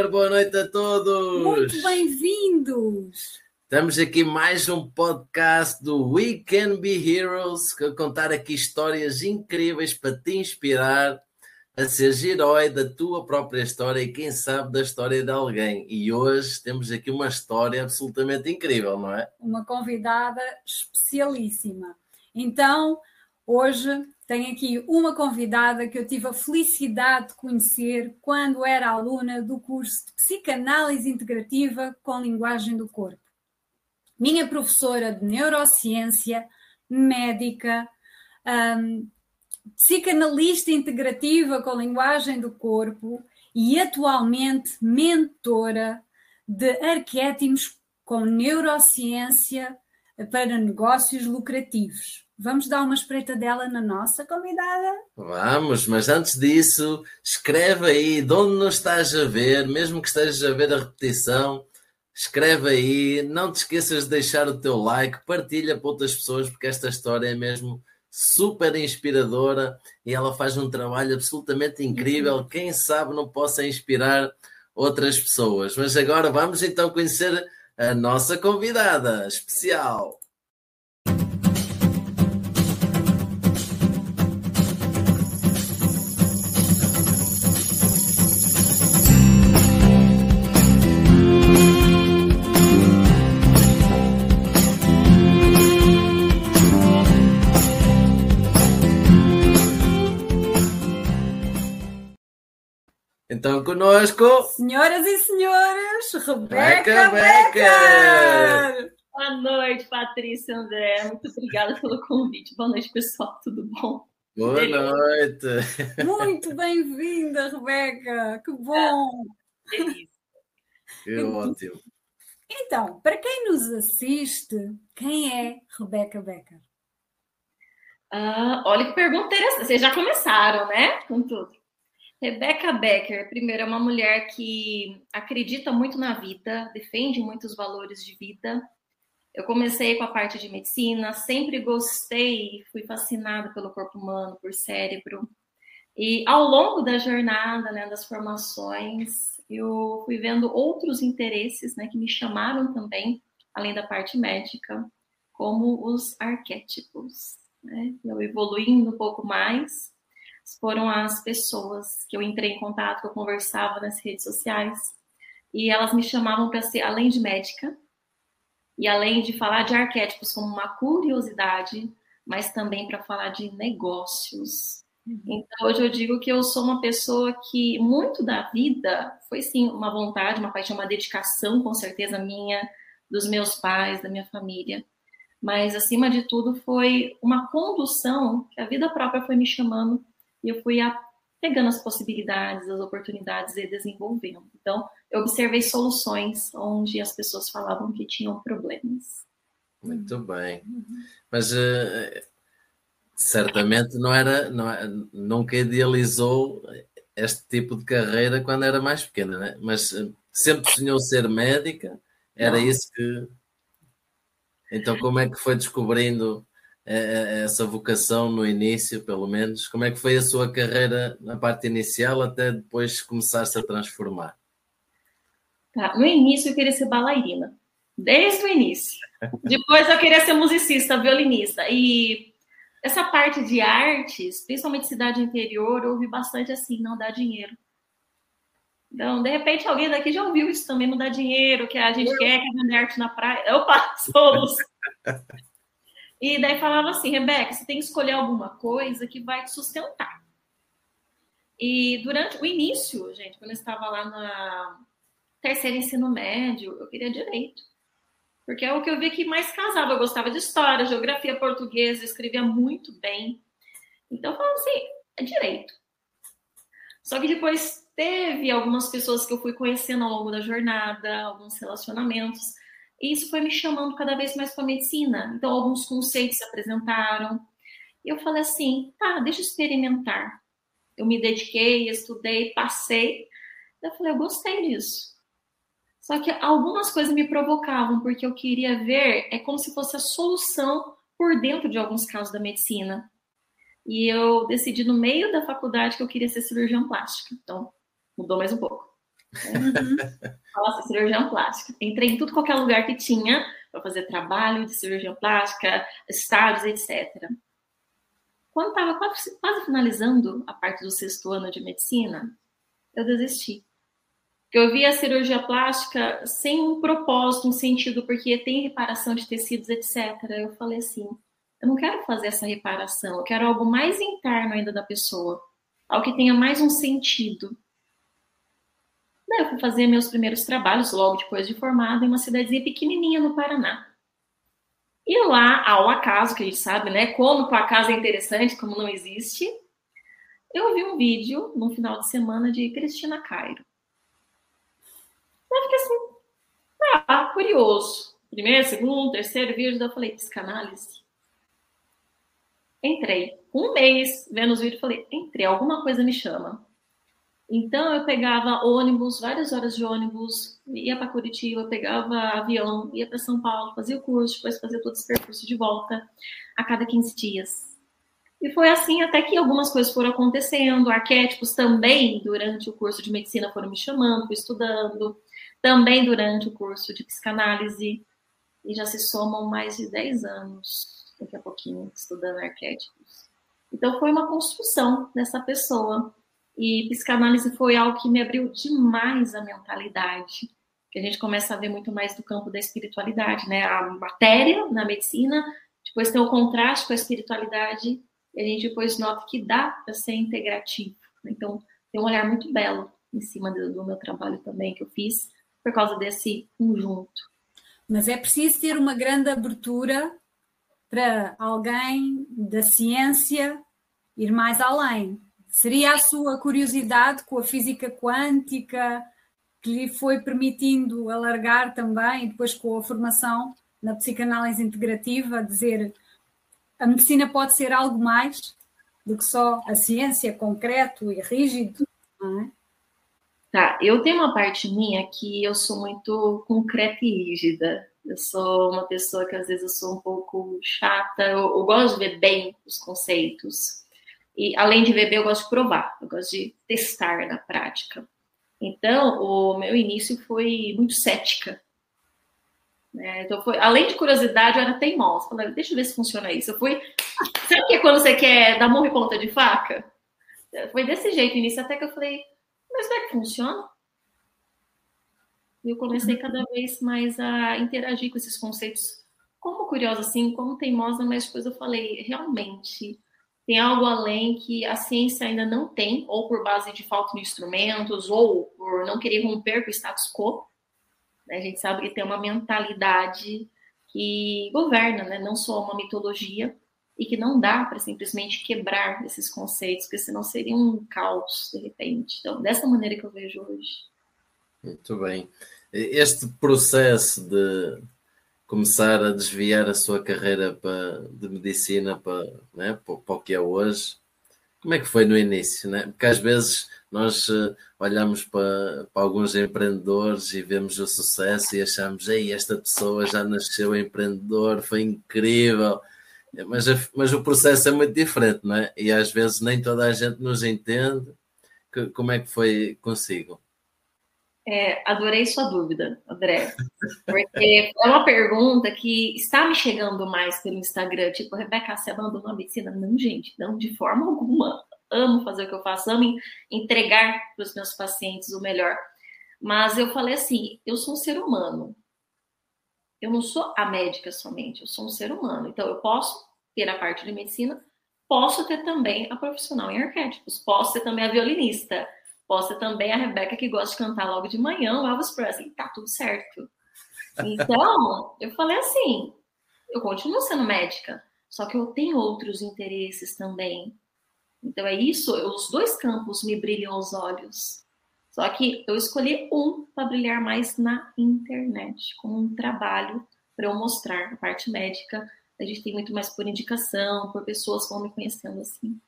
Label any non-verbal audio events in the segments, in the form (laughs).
Super boa noite a todos! Muito bem-vindos! Estamos aqui mais um podcast do We Can Be Heroes, que contar aqui histórias incríveis para te inspirar a ser herói da tua própria história e quem sabe da história de alguém. E hoje temos aqui uma história absolutamente incrível, não é? Uma convidada especialíssima. Então, hoje tenho aqui uma convidada que eu tive a felicidade de conhecer quando era aluna do curso de Psicanálise Integrativa com Linguagem do Corpo. Minha professora de Neurociência, médica, um, psicanalista integrativa com Linguagem do Corpo e atualmente mentora de arquétipos com neurociência para negócios lucrativos. Vamos dar uma espreita dela na nossa convidada? Vamos, mas antes disso, escreve aí de onde nos estás a ver, mesmo que estejas a ver a repetição, escreve aí, não te esqueças de deixar o teu like, partilha para outras pessoas, porque esta história é mesmo super inspiradora e ela faz um trabalho absolutamente incrível. Quem sabe não possa inspirar outras pessoas. Mas agora vamos então conhecer a nossa convidada especial. Então, conosco. Senhoras e senhores, Rebeca, Becker! Boa noite, Patrícia André. Muito obrigada pelo convite. Boa noite, pessoal. Tudo bom? Boa Delícia. noite. Muito bem-vinda, Rebeca. Que bom. Delícia. Que ótimo. Então, para quem nos assiste, quem é Rebeca Becker? Ah, olha que pergunta interessante. Vocês já começaram, né? Com tudo. Rebecca Becker, primeiro, é uma mulher que acredita muito na vida, defende muitos valores de vida. Eu comecei com a parte de medicina, sempre gostei, fui fascinada pelo corpo humano, por cérebro. E ao longo da jornada, né, das formações, eu fui vendo outros interesses, né, que me chamaram também, além da parte médica, como os arquétipos. Né? Eu evoluindo um pouco mais, foram as pessoas que eu entrei em contato, que eu conversava nas redes sociais, e elas me chamavam para ser, além de médica, e além de falar de arquétipos como uma curiosidade, mas também para falar de negócios. Uhum. Então, hoje eu digo que eu sou uma pessoa que muito da vida foi sim uma vontade, uma paixão, uma dedicação, com certeza minha, dos meus pais, da minha família. Mas acima de tudo foi uma condução que a vida própria foi me chamando e eu fui a, pegando as possibilidades, as oportunidades e desenvolvendo. Então, eu observei soluções onde as pessoas falavam que tinham problemas. Muito bem. Mas uh, certamente não era, não, nunca idealizou este tipo de carreira quando era mais pequena, né? mas uh, sempre sonhou ser médica, era não. isso que. Então, como é que foi descobrindo essa vocação no início, pelo menos? Como é que foi a sua carreira na parte inicial até depois começar-se a transformar? Tá, no início eu queria ser bailarina, desde o início. Depois eu queria ser musicista, violinista. E essa parte de artes, principalmente cidade interior, eu ouvi bastante assim, não dá dinheiro. Então, de repente, alguém daqui já ouviu isso também, não dá dinheiro, que a gente quer, quer vender arte na praia. Opa, somos! (laughs) E daí falava assim, Rebeca, você tem que escolher alguma coisa que vai te sustentar. E durante o início, gente, quando eu estava lá na terceiro ensino médio, eu queria direito. Porque é o que eu vi que mais casava. Eu gostava de história, geografia portuguesa, escrevia muito bem. Então, eu falava assim, é direito. Só que depois teve algumas pessoas que eu fui conhecendo ao longo da jornada, alguns relacionamentos, e isso foi me chamando cada vez mais para a medicina. Então, alguns conceitos se apresentaram. E eu falei assim: tá, deixa eu experimentar. Eu me dediquei, estudei, passei. Eu falei: eu gostei disso. Só que algumas coisas me provocavam, porque eu queria ver, é como se fosse a solução por dentro de alguns casos da medicina. E eu decidi no meio da faculdade que eu queria ser cirurgião plástico. Então, mudou mais um pouco. Uhum. (laughs) Nossa, cirurgião plástica. Entrei em tudo qualquer lugar que tinha para fazer trabalho de cirurgia plástica, estágios, etc. Quando estava quase, quase finalizando a parte do sexto ano de medicina, eu desisti. Eu vi a cirurgia plástica sem um propósito, um sentido, porque tem reparação de tecidos, etc. Eu falei assim, eu não quero fazer essa reparação, eu quero algo mais interno ainda da pessoa, algo que tenha mais um sentido. Daí eu fui fazer meus primeiros trabalhos logo depois de formada em uma cidadezinha pequenininha no Paraná. E lá, ao acaso, que a gente sabe, né, como o acaso é interessante, como não existe, eu vi um vídeo no final de semana de Cristina Cairo. Eu fiquei assim, ah, curioso. Primeiro, segundo, terceiro vídeo, eu falei, psicanálise. Entrei. Um mês vendo os vídeos, falei, entrei, alguma coisa me chama. Então eu pegava ônibus, várias horas de ônibus, ia para Curitiba, pegava avião, ia para São Paulo, fazia o curso, depois fazia todo esse percurso de volta a cada 15 dias. E foi assim até que algumas coisas foram acontecendo, arquétipos também durante o curso de medicina foram me chamando, fui estudando, também durante o curso de psicanálise, e já se somam mais de 10 anos, daqui a pouquinho, estudando arquétipos. Então foi uma construção dessa pessoa e psicanálise foi algo que me abriu demais a mentalidade, que a gente começa a ver muito mais do campo da espiritualidade, né? A matéria na medicina, depois tem o contraste com a espiritualidade, e a gente depois nota que dá para ser integrativo. Então, tem um olhar muito belo em cima do, do meu trabalho também que eu fiz, por causa desse conjunto. Mas é preciso ter uma grande abertura para alguém da ciência ir mais além. Seria a sua curiosidade com a física quântica que lhe foi permitindo alargar também, e depois com a formação na psicanálise integrativa, dizer a medicina pode ser algo mais do que só a ciência concreto e rígido, não é? Tá, eu tenho uma parte minha que eu sou muito concreta e rígida. Eu sou uma pessoa que às vezes eu sou um pouco chata, eu, eu gosto de ver bem os conceitos. E além de beber, eu gosto de provar, eu gosto de testar na prática. Então, o meu início foi muito cética. Né? Então, foi, além de curiosidade, eu era teimosa. Falei, deixa eu ver se funciona isso. Eu fui. Sabe o que é quando você quer dar morro e ponta de faca? Foi desse jeito o início, até que eu falei, mas será que funciona? E eu comecei cada vez mais a interagir com esses conceitos, como curiosa, assim, como teimosa, mas depois eu falei, realmente tem algo além que a ciência ainda não tem, ou por base de falta de instrumentos, ou por não querer romper com o status quo. Né? A gente sabe que tem uma mentalidade que governa, né? não só uma mitologia, e que não dá para simplesmente quebrar esses conceitos, porque senão seria um caos de repente. Então, dessa maneira que eu vejo hoje. Muito bem. Este processo de começar a desviar a sua carreira para, de medicina para, né, para, para, o que é hoje. Como é que foi no início? Né? Porque às vezes nós uh, olhamos para, para alguns empreendedores e vemos o sucesso e achamos, ei, esta pessoa já nasceu empreendedor, foi incrível. Mas, mas o processo é muito diferente, não é? E às vezes nem toda a gente nos entende. Que, como é que foi consigo? É, adorei sua dúvida, André. Porque é uma pergunta que está me chegando mais pelo Instagram. Tipo, Rebeca, você abandonou a medicina? Não, gente, não, de forma alguma. Amo fazer o que eu faço, amo entregar para os meus pacientes o melhor. Mas eu falei assim: eu sou um ser humano. Eu não sou a médica somente, eu sou um ser humano. Então, eu posso ter a parte de medicina, posso ter também a profissional em arquétipos, posso ter também a violinista Possa também a Rebeca que gosta de cantar logo de manhã, o Elvis Presley, tá tudo certo. Então, (laughs) eu falei assim, eu continuo sendo médica, só que eu tenho outros interesses também. Então é isso, os dois campos me brilham os olhos. Só que eu escolhi um para brilhar mais na internet, como um trabalho para eu mostrar a parte médica. A gente tem muito mais por indicação, por pessoas que vão me conhecendo assim.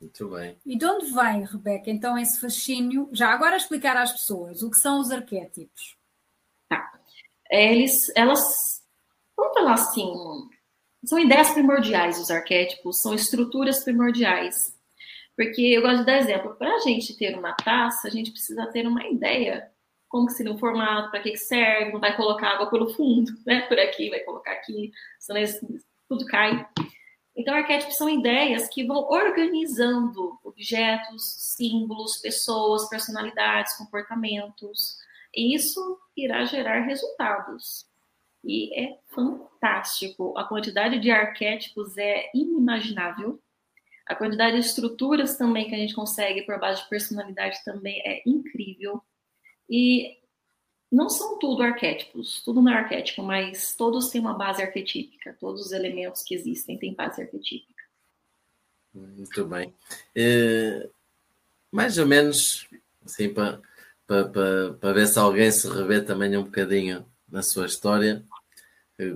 Muito bem. E de onde vem, Rebeca, então esse fascínio? Já agora explicar às pessoas o que são os arquétipos. Tá. Eles, elas, vamos falar assim, são ideias primordiais os arquétipos, são estruturas primordiais. Porque eu gosto de dar exemplo. Para a gente ter uma taça, a gente precisa ter uma ideia como que seria o formato, para que, que serve, não vai colocar água pelo fundo, né? Por aqui, vai colocar aqui, senão tudo cai. Então, arquétipos são ideias que vão organizando objetos, símbolos, pessoas, personalidades, comportamentos. E isso irá gerar resultados. E é fantástico. A quantidade de arquétipos é inimaginável. A quantidade de estruturas também que a gente consegue por base de personalidade também é incrível. E não são tudo arquétipos, tudo não é arquétipo, mas todos têm uma base arquetípica, todos os elementos que existem têm base arquetípica. Muito bem. É, mais ou menos, assim, para, para, para ver se alguém se revê também um bocadinho na sua história, eh,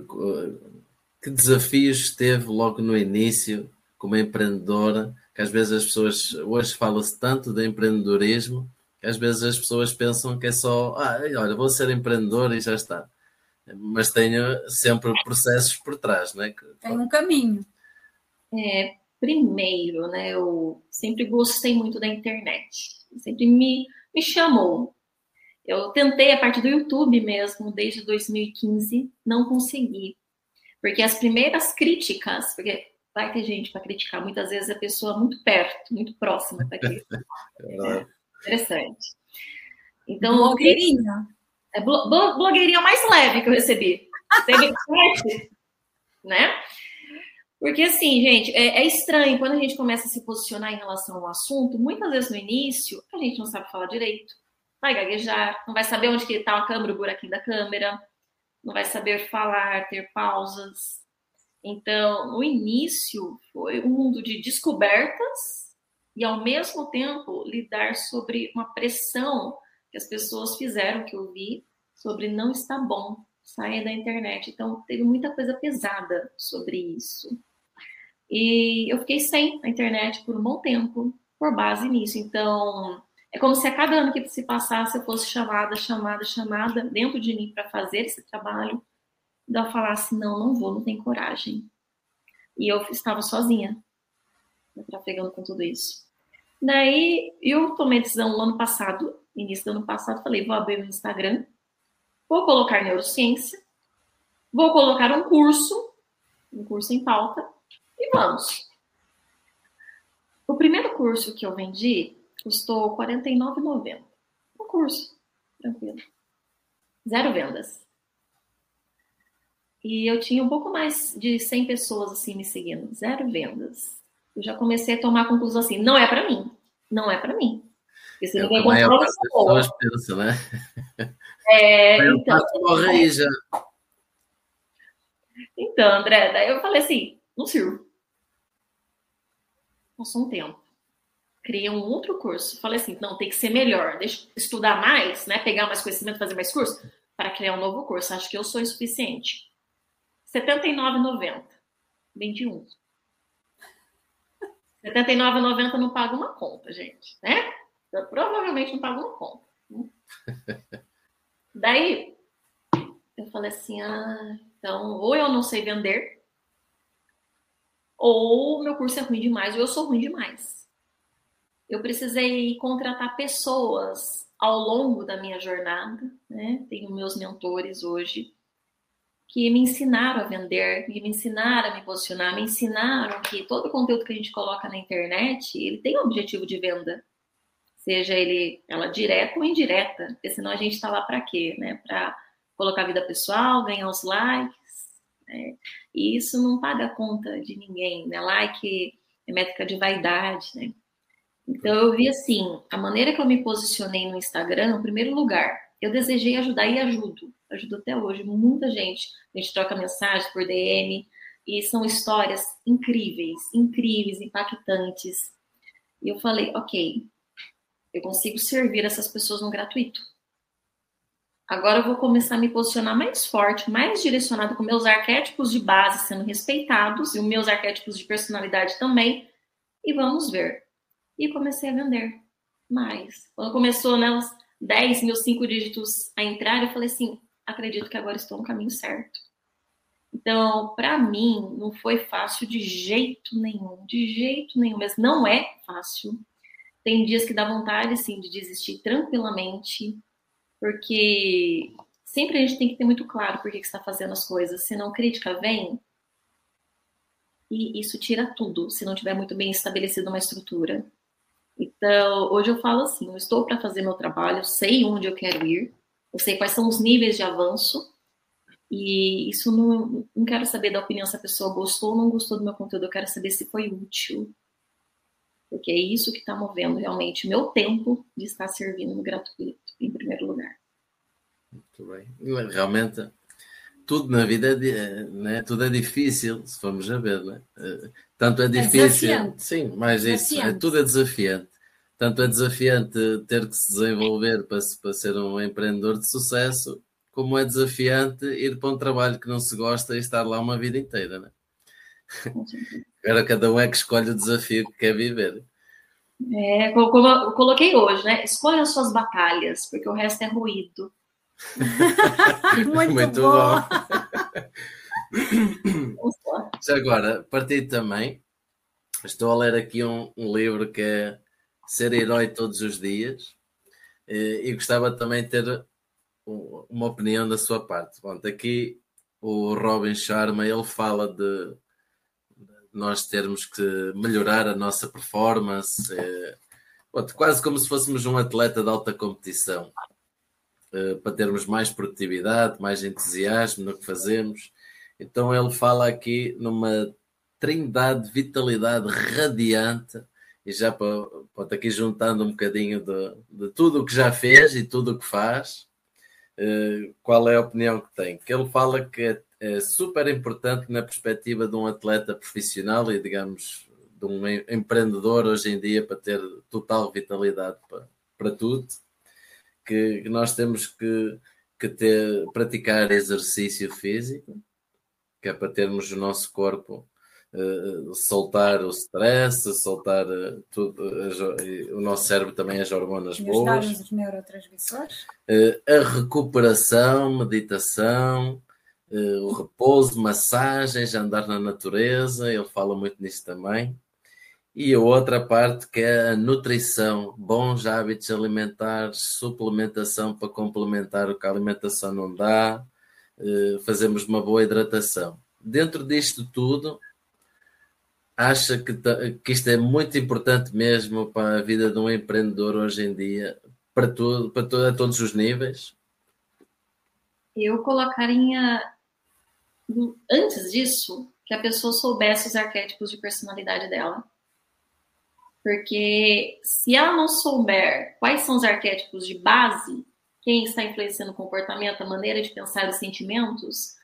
que desafios teve logo no início como empreendedora, que às vezes as pessoas, hoje fala-se tanto de empreendedorismo, às vezes as pessoas pensam que é só, ah, olha, vou ser empreendedor e já está. Mas tenho sempre processos por trás, né? Tem um caminho. É, primeiro, né, eu sempre gostei muito da internet. Sempre me, me chamou. Eu tentei a partir do YouTube mesmo, desde 2015, não consegui. Porque as primeiras críticas, porque vai ter gente para criticar, muitas vezes a pessoa muito perto, muito próxima para (laughs) criticar. é, Interessante. Então, blogueirinha. É blogueirinha mais leve que eu recebi. Teve (laughs) né? Porque assim, gente, é, é, estranho quando a gente começa a se posicionar em relação ao assunto, muitas vezes no início a gente não sabe falar direito, vai gaguejar, não vai saber onde que está a câmera, o buraquinho da câmera, não vai saber falar, ter pausas. Então, no início foi um mundo de descobertas e, ao mesmo tempo, lidar sobre uma pressão que as pessoas fizeram, que eu vi, sobre não está bom, saia da internet. Então, teve muita coisa pesada sobre isso. E eu fiquei sem a internet por um bom tempo, por base nisso. Então, é como se a cada ano que se passasse eu fosse chamada, chamada, chamada dentro de mim para fazer esse trabalho, e eu falasse: não, não vou, não tenho coragem. E eu estava sozinha, trafegando com tudo isso. Daí eu tomei decisão no ano passado, início do ano passado, falei, vou abrir o Instagram, vou colocar neurociência, vou colocar um curso, um curso em pauta, e vamos. O primeiro curso que eu vendi custou R$ 49,90. Um curso, tranquilo. Zero vendas. E eu tinha um pouco mais de 100 pessoas assim me seguindo. Zero vendas eu já comecei a tomar a conclusão assim, não é para mim, não é para mim. Porque se é, ninguém comprar, as pessoas pensam, né? É, então, morre aí já. Então, André, daí eu falei assim, não sirvo. Passou um tempo. Criei um outro curso. Falei assim, não, tem que ser melhor. Deixa eu estudar mais, né? Pegar mais conhecimento, fazer mais curso, para criar um novo curso. Acho que eu sou insuficiente. R$ 79,90. 21. 79,90 não paga uma conta, gente, né? Eu provavelmente não paga uma conta. (laughs) Daí, eu falei assim, ah, então, ou eu não sei vender, ou meu curso é ruim demais, ou eu sou ruim demais. Eu precisei contratar pessoas ao longo da minha jornada, né? Tenho meus mentores hoje, que me ensinaram a vender, que me ensinaram a me posicionar, me ensinaram que todo o conteúdo que a gente coloca na internet, ele tem um objetivo de venda. Seja ele ela direta ou indireta, porque senão a gente está lá para quê, né? Para colocar a vida pessoal, ganhar os likes, né? E isso não paga conta de ninguém, né? Like é métrica de vaidade, né? Então eu vi assim, a maneira que eu me posicionei no Instagram, em primeiro lugar, eu desejei ajudar e ajudo ajuda até hoje muita gente. A gente troca mensagens por DM e são histórias incríveis, incríveis, impactantes. E eu falei, ok, eu consigo servir essas pessoas no gratuito. Agora eu vou começar a me posicionar mais forte, mais direcionado com meus arquétipos de base sendo respeitados e os meus arquétipos de personalidade também. E vamos ver. E comecei a vender mais. Quando começou né, 10 mil cinco dígitos a entrar, eu falei assim: acredito que agora estou no caminho certo. Então, para mim, não foi fácil de jeito nenhum, de jeito nenhum, mas não é fácil. Tem dias que dá vontade, sim, de desistir tranquilamente, porque sempre a gente tem que ter muito claro por que está fazendo as coisas, senão crítica vem e isso tira tudo, se não tiver muito bem estabelecida uma estrutura. Então, hoje eu falo assim, eu estou para fazer meu trabalho, sei onde eu quero ir, eu sei quais são os níveis de avanço, e isso não, não quero saber da opinião se a pessoa gostou ou não gostou do meu conteúdo, eu quero saber se foi útil. Porque é isso que está movendo realmente meu tempo de estar servindo no gratuito, em primeiro lugar. Muito bem. Realmente, tudo na vida é, né? tudo é difícil, se formos a ver, né? Tanto é, é difícil. É sim, mais isso, é, tudo é desafiante. Tanto é desafiante ter que se desenvolver para, para ser um empreendedor de sucesso, como é desafiante ir para um trabalho que não se gosta e estar lá uma vida inteira, né? Agora cada um é que escolhe o desafio que quer viver. É, como eu coloquei hoje, né? Escolha as suas batalhas, porque o resto é ruído. (laughs) Muito, Muito bom. bom. (laughs) Já agora, partir também, estou a ler aqui um, um livro que é Ser Herói Todos os Dias e, e gostava também de ter uma opinião da sua parte. Bom, aqui o Robin Sharma ele fala de nós termos que melhorar a nossa performance, é, quase como se fôssemos um atleta de alta competição, é, para termos mais produtividade, mais entusiasmo no que fazemos. Então ele fala aqui numa trindade de vitalidade radiante e já para, aqui juntando um bocadinho de, de tudo o que já fez e tudo o que faz, uh, qual é a opinião que tem? Que ele fala que é, é, super importante na perspectiva de um atleta profissional e, digamos, de um empreendedor hoje em dia para ter total vitalidade para, para tudo, que, que nós temos que, que ter, praticar exercício físico, que é para termos o nosso corpo Uh, soltar o stress, soltar uh, tudo, uh, o nosso cérebro também as hormonas boas. os neurotransmissores. a recuperação, meditação, o repouso, massagens, andar na natureza, ele fala muito nisso também. E a outra parte que é a nutrição, bons hábitos alimentares, suplementação para complementar o que a alimentação não dá, fazemos uma boa hidratação. Dentro disto tudo, acha que, que isto é muito importante mesmo para a vida de um empreendedor hoje em dia, para, tudo, para todo, a todos os níveis? Eu colocaria, antes disso, que a pessoa soubesse os arquétipos de personalidade dela. Porque se ela não souber quais são os arquétipos de base, quem está influenciando o comportamento, a maneira de pensar os sentimentos,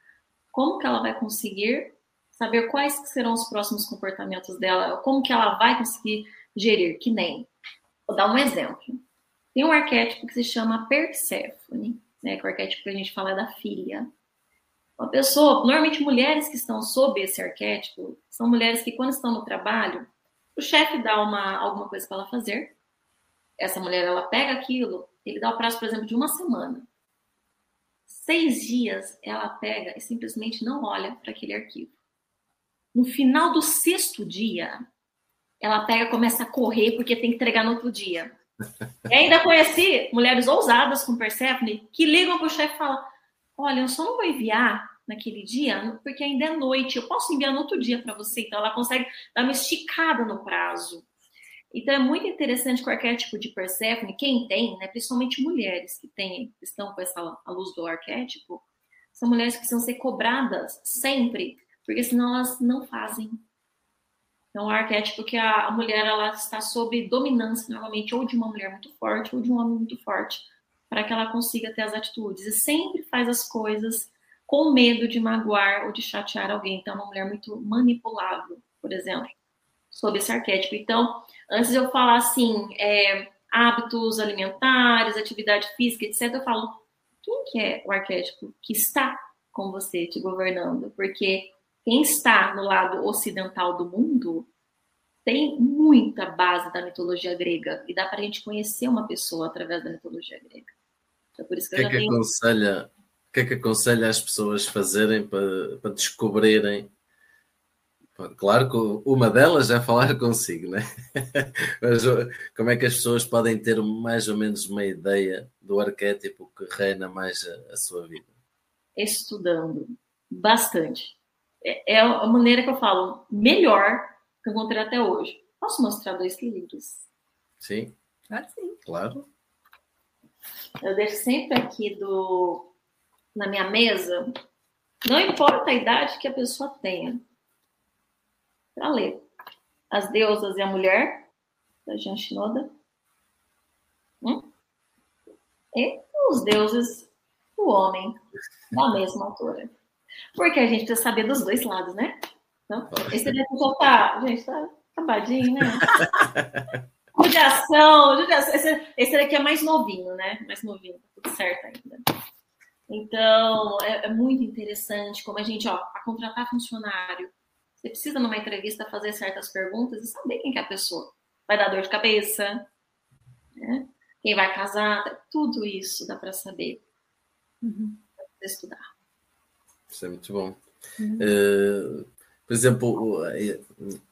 como que ela vai conseguir saber quais serão os próximos comportamentos dela, como que ela vai conseguir gerir, que nem. Vou dar um exemplo. Tem um arquétipo que se chama Perséfone, né, que é o arquétipo que a gente fala da filha. Uma pessoa, normalmente mulheres que estão sob esse arquétipo, são mulheres que quando estão no trabalho, o chefe dá uma, alguma coisa para ela fazer, essa mulher ela pega aquilo, ele dá o prazo, por exemplo, de uma semana. Seis dias ela pega e simplesmente não olha para aquele arquivo. No final do sexto dia, ela pega e começa a correr porque tem que entregar no outro dia. E ainda conheci mulheres ousadas com Persephone que ligam para o chefe e falam: Olha, eu só não vou enviar naquele dia porque ainda é noite. Eu posso enviar no outro dia para você. Então ela consegue dar uma esticada no prazo. Então é muito interessante que o arquétipo de Persephone, quem tem, né, principalmente mulheres que têm, estão com essa a luz do arquétipo, são mulheres que precisam ser cobradas sempre porque senão elas não fazem. Então, o arquétipo que a, mulher ela está sob dominância, normalmente, ou de uma mulher muito forte, ou de um homem muito forte, para que ela consiga ter as atitudes. E sempre faz as coisas com medo de magoar ou de chatear alguém. Então, é uma mulher muito manipulável, por exemplo, sob esse arquétipo. Então, antes de eu falar assim, é, hábitos alimentares, atividade física, etc., eu falo, quem que é o arquétipo que está com você, te governando? Porque quem está no lado ocidental do mundo tem muita base da mitologia grega e dá para a gente conhecer uma pessoa através da mitologia grega. Então, por isso que, que, é que tenho... aconselha que é que aconselha as pessoas fazerem para, para descobrirem? Claro que uma delas é falar (laughs) consigo, né? Mas como é que as pessoas podem ter mais ou menos uma ideia do arquétipo que reina mais a, a sua vida? Estudando bastante. É, é a maneira que eu falo melhor que eu encontrei até hoje. Posso mostrar dois livros? Sim. Claro, sim. Claro. Eu deixo sempre aqui do na minha mesa, não importa a idade que a pessoa tenha, para ler. As Deusas e a Mulher, da Jean Shinoda. Hum? E os deuses, o homem, da mesma autora. Porque a gente precisa saber dos dois lados, né? Então, esse daqui já tá, gente, tá acabadinho, né? (laughs) judiação, judiação. Esse, esse daqui é mais novinho, né? Mais novinho, tá tudo certo ainda. Então, é, é, muito interessante como a gente, ó, a contratar funcionário. Você precisa, numa entrevista, fazer certas perguntas e saber quem que é a pessoa. Vai dar dor de cabeça, né? quem vai casar, tudo isso dá para saber. Uhum. Pra estudar. Isso é muito bom. Uhum. Uh, por exemplo,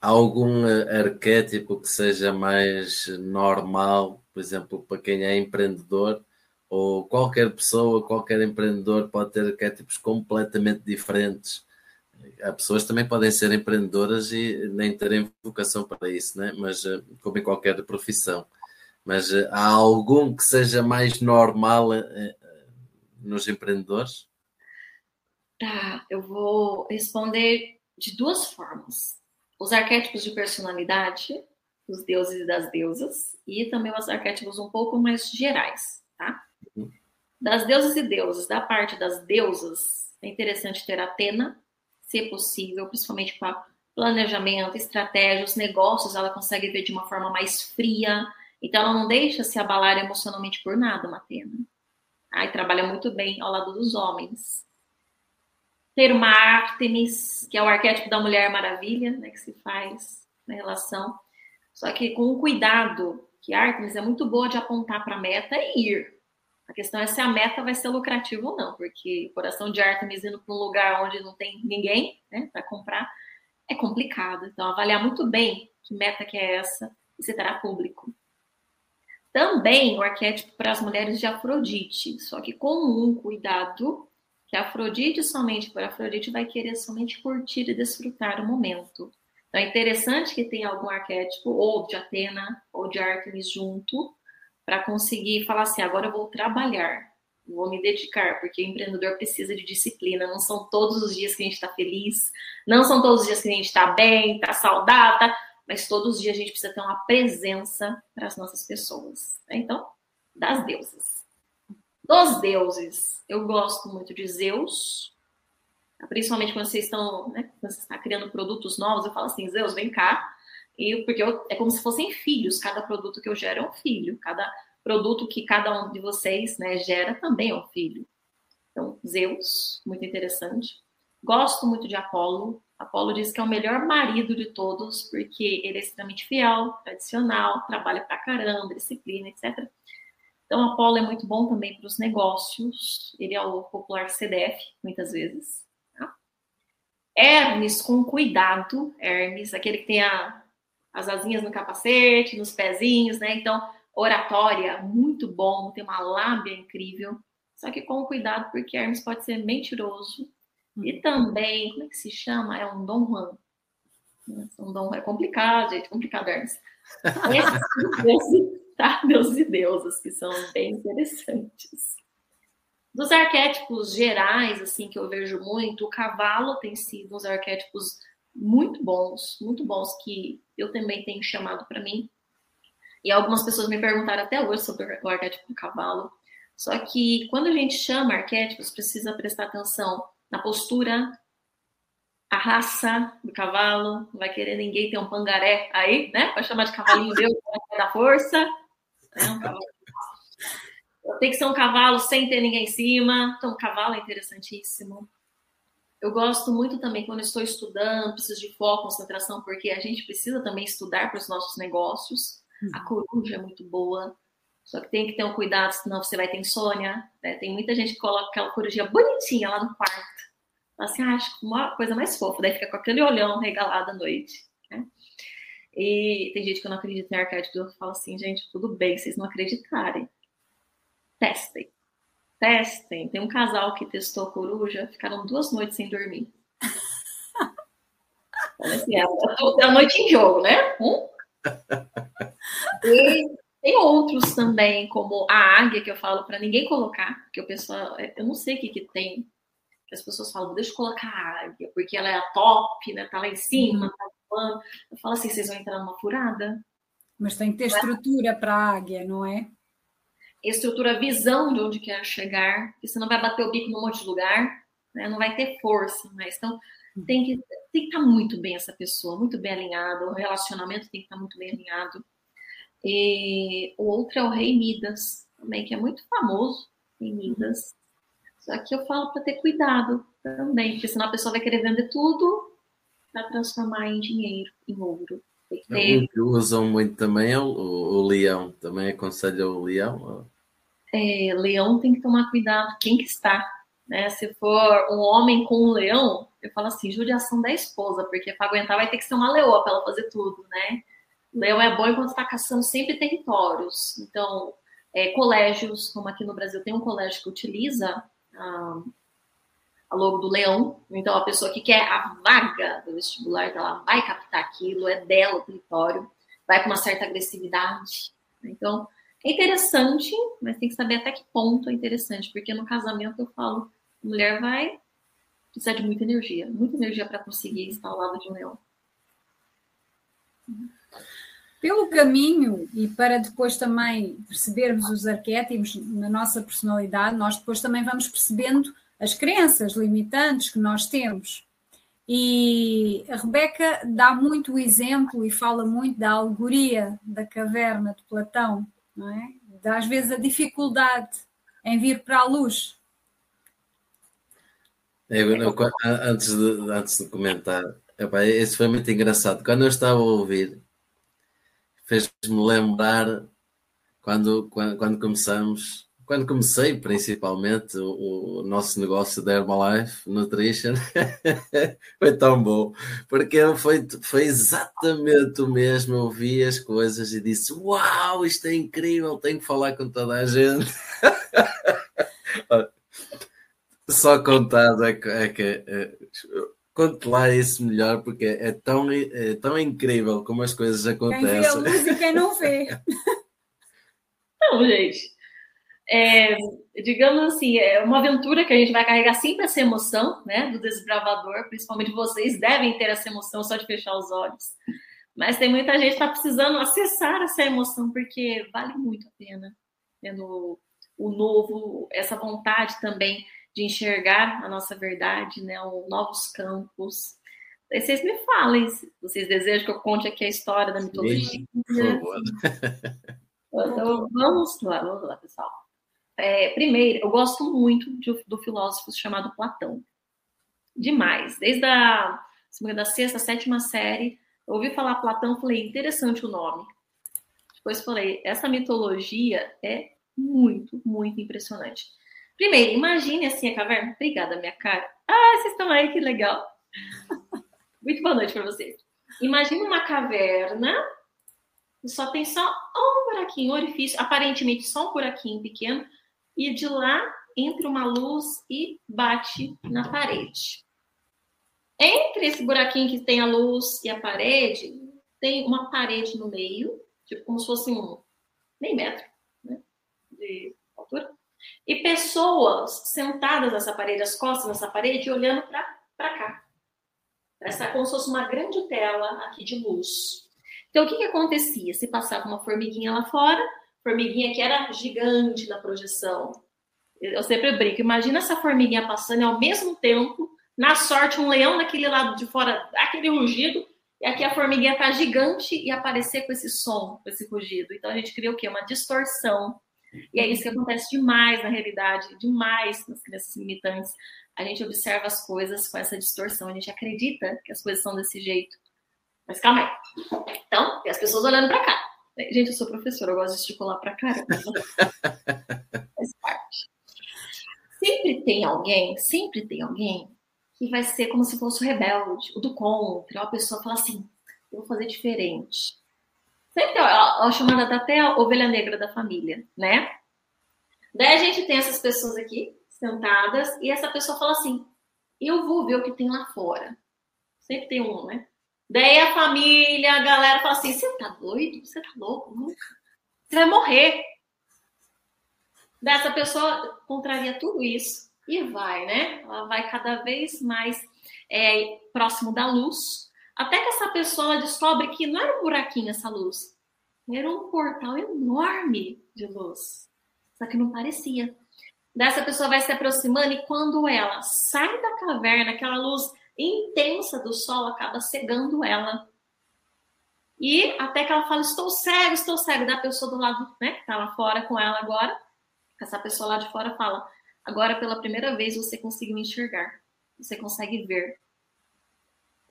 há algum arquétipo que seja mais normal, por exemplo, para quem é empreendedor, ou qualquer pessoa, qualquer empreendedor pode ter arquétipos completamente diferentes. Há pessoas que também podem ser empreendedoras e nem terem vocação para isso, né? mas eh, como em qualquer profissão. Mas eh, há algum que seja mais normal eh, nos empreendedores? Tá, eu vou responder de duas formas. Os arquétipos de personalidade, dos deuses e das deusas, e também os arquétipos um pouco mais gerais, tá? Das deusas e deuses, da parte das deusas, é interessante ter Atena, se possível, principalmente para planejamento, estratégia, os negócios, ela consegue ver de uma forma mais fria, então ela não deixa se abalar emocionalmente por nada, uma Atena. Aí trabalha muito bem ao lado dos homens. Ter uma Artemis, que é o arquétipo da Mulher Maravilha, né, que se faz na relação. Só que com cuidado, que Artemis é muito boa de apontar para a meta e ir. A questão é se a meta vai ser lucrativa ou não, porque coração de Artemis indo para um lugar onde não tem ninguém né, para comprar é complicado. Então, avaliar muito bem que meta que é essa e se terá público. Também o arquétipo para as mulheres de Afrodite, só que com um cuidado, que Afrodite somente por Afrodite vai querer somente curtir e desfrutar o momento. Então é interessante que tenha algum arquétipo, ou de Atena, ou de Artemis junto, para conseguir falar assim: agora eu vou trabalhar, vou me dedicar, porque o empreendedor precisa de disciplina. Não são todos os dias que a gente está feliz, não são todos os dias que a gente está bem, está saudável, tá? mas todos os dias a gente precisa ter uma presença para as nossas pessoas. Então, das deusas. Dos deuses, eu gosto muito de Zeus, principalmente quando vocês estão, né, quando você está criando produtos novos, eu falo assim, Zeus, vem cá, e porque eu, é como se fossem filhos, cada produto que eu gero é um filho, cada produto que cada um de vocês né, gera também é um filho. Então, Zeus, muito interessante. Gosto muito de Apolo. Apolo diz que é o melhor marido de todos, porque ele é extremamente fiel, tradicional, trabalha pra caramba, disciplina, etc. Então, Apolo é muito bom também para os negócios. Ele é o popular CDF, muitas vezes. Tá? Hermes, com cuidado. Hermes, aquele que tem a, as asinhas no capacete, nos pezinhos, né? Então, oratória, muito bom, tem uma lábia incrível, só que com cuidado, porque Hermes pode ser mentiroso. E hum. também, como é que se chama? É um Dom Juan. Um Dom é complicado, gente, complicado, Hermes. (laughs) Esses tá? Deuses e deusas, que são bem interessantes. Dos arquétipos gerais, assim, que eu vejo muito, o cavalo tem sido uns arquétipos muito bons, muito bons que eu também tenho chamado para mim. E algumas pessoas me perguntaram até hoje sobre o arquétipo do cavalo. Só que quando a gente chama arquétipos, precisa prestar atenção na postura, a raça do cavalo. Não vai querer ninguém ter um pangaré aí, né? Para chamar de cavalinho meu, da força. É um cavalo. Tem que ser um cavalo sem ter ninguém em cima. Então, cavalo é interessantíssimo. Eu gosto muito também quando estou estudando, preciso de foco, concentração, porque a gente precisa também estudar para os nossos negócios. A uhum. coruja é muito boa. Só que tem que ter um cuidado, senão você vai ter insônia. Né? Tem muita gente que coloca aquela corujinha bonitinha lá no quarto. Fala assim, ah, acho uma coisa mais fofa. Daí fica com aquele olhão regalado à noite. Né? E tem gente que não acredita em arquétipo. Eu falo assim, gente, tudo bem, vocês não acreditarem. Testem. Testem. Tem um casal que testou coruja, ficaram duas noites sem dormir. (laughs) Então, assim, é a noite em jogo, né? E tem outros também, como a águia, que eu falo para ninguém colocar, porque o pessoal, eu não sei o que, que tem, que as pessoas falam, deixa eu colocar a águia, porque ela é a top, né? Tá lá em cima, uhum. tá voando. Eu falo assim, vocês vão entrar numa furada. Mas tem que ter estrutura para águia, não é? Estrutura, visão de onde quer chegar, porque senão vai bater o bico num monte de lugar, né? não vai ter força mais. Então, uhum. tem que, tem que estar tá muito bem essa pessoa, muito bem alinhado, o relacionamento tem que estar tá muito bem alinhado. E o outro é o Rei Midas, também, que é muito famoso em Midas. Só que eu falo para ter cuidado também, porque senão a pessoa vai querer vender tudo para transformar em dinheiro, em ouro. Tem que usam muito também é o, o, leão. Também aconselha o leão? É, leão tem que tomar cuidado quem que está. Né? Se for um homem com um leão, eu falo assim, judiação da esposa, porque para aguentar vai ter que ser uma leoa para ela fazer tudo, né? Leão é bom enquanto está caçando sempre territórios. Então, é, colégios, como aqui no Brasil tem um colégio que utiliza a, a logo do leão. Então, a pessoa que quer a vaga do vestibular, ela vai captar aquilo, é dela o território, vai com uma certa agressividade. Então, é interessante, mas tem que saber até que ponto é interessante, porque no casamento eu falo, a mulher vai precisar de muita energia, muita energia para conseguir estar ao lado de um leão. Pelo caminho, e para depois também percebermos os arquétipos na nossa personalidade, nós depois também vamos percebendo as crenças limitantes que nós temos. E a Rebeca dá muito o exemplo e fala muito da alegoria da caverna de Platão, não é? Dá, às vezes a dificuldade em vir para a luz. Eu, eu, antes, de, antes de comentar, isso foi muito engraçado. Quando eu estava a ouvir, fez-me lembrar quando, quando, quando, começamos, quando comecei principalmente o, o nosso negócio da Herbalife Nutrition, (laughs) foi tão bom, porque foi, foi exatamente o mesmo. Eu vi as coisas e disse: Uau, isto é incrível, tenho que falar com toda a gente. (laughs) Só contado é que, é que é, conte lá isso melhor, porque é tão, é tão incrível como as coisas acontecem. Quem vê a luz e quem não vê. (laughs) Não, gente. É, digamos assim, é uma aventura que a gente vai carregar sempre essa emoção, né, do desbravador, principalmente vocês devem ter essa emoção só de fechar os olhos. Mas tem muita gente que está precisando acessar essa emoção, porque vale muito a pena. Tendo o novo, essa vontade também de enxergar a nossa verdade, né, novos campos. Aí vocês me falem, se vocês desejam que eu conte aqui a história da mitologia. Por favor. (laughs) Então, vamos lá, vamos lá, pessoal. É, primeiro, eu gosto muito de, do filósofo chamado Platão. Demais. Desde a da sexta, sétima série, eu ouvi falar Platão, falei, interessante o nome. Depois falei, essa mitologia é muito, muito impressionante. Primeiro, imagine assim a caverna. Obrigada, minha cara. Ah, vocês estão aí, que legal. (laughs) Muito boa noite para vocês. Imagine uma caverna só tem só um buraquinho, um orifício, aparentemente só um buraquinho pequeno, e de lá entra uma luz e bate na parede. Entre esse buraquinho que tem a luz e a parede, tem uma parede no meio, tipo como se fosse um meio metro né, de altura e pessoas sentadas nessa parede, as costas nessa parede, olhando para cá. Essa como se fosse uma grande tela aqui de luz. Então, o que, que acontecia? Se passava uma formiguinha lá fora, formiguinha que era gigante na projeção. Eu sempre brinco, imagina essa formiguinha passando e ao mesmo tempo, na sorte, um leão daquele lado de fora, aquele rugido, e aqui a formiguinha tá gigante e aparecer com esse som, com esse rugido. Então a gente cria o quê? Uma distorção e é isso que acontece demais na realidade, demais nas crianças limitantes. A gente observa as coisas com essa distorção, a gente acredita que as coisas são desse jeito. Mas calma aí. Então, tem as pessoas olhando para cá. Gente, eu sou professora, eu gosto de estipular pra caramba. (laughs) Faz parte. Sempre tem alguém, sempre tem alguém que vai ser como se fosse o rebelde, o do contra, uma pessoa fala assim, eu vou fazer diferente. Sempre tem a, chamada até a ovelha negra da família, né? Daí a gente tem essas pessoas aqui, sentadas, e essa pessoa fala assim, eu vou ver o que tem lá fora. Sempre tem um, né? Daí a família, a galera fala assim: você tá doido? Você tá louco? Você vai morrer. Dessa pessoa contraria tudo isso e vai, né? Ela vai cada vez mais é, próximo da luz, até que essa pessoa descobre que não era um buraquinho essa luz, era um portal enorme de luz. Só que não parecia. Dessa pessoa vai se aproximando e quando ela sai da caverna, aquela luz intensa do sol acaba cegando ela. E até que ela fala: Estou cego, estou cego. Da pessoa do lado, né, que estava fora com ela agora, essa pessoa lá de fora fala: Agora, pela primeira vez, você conseguiu enxergar. Você consegue ver.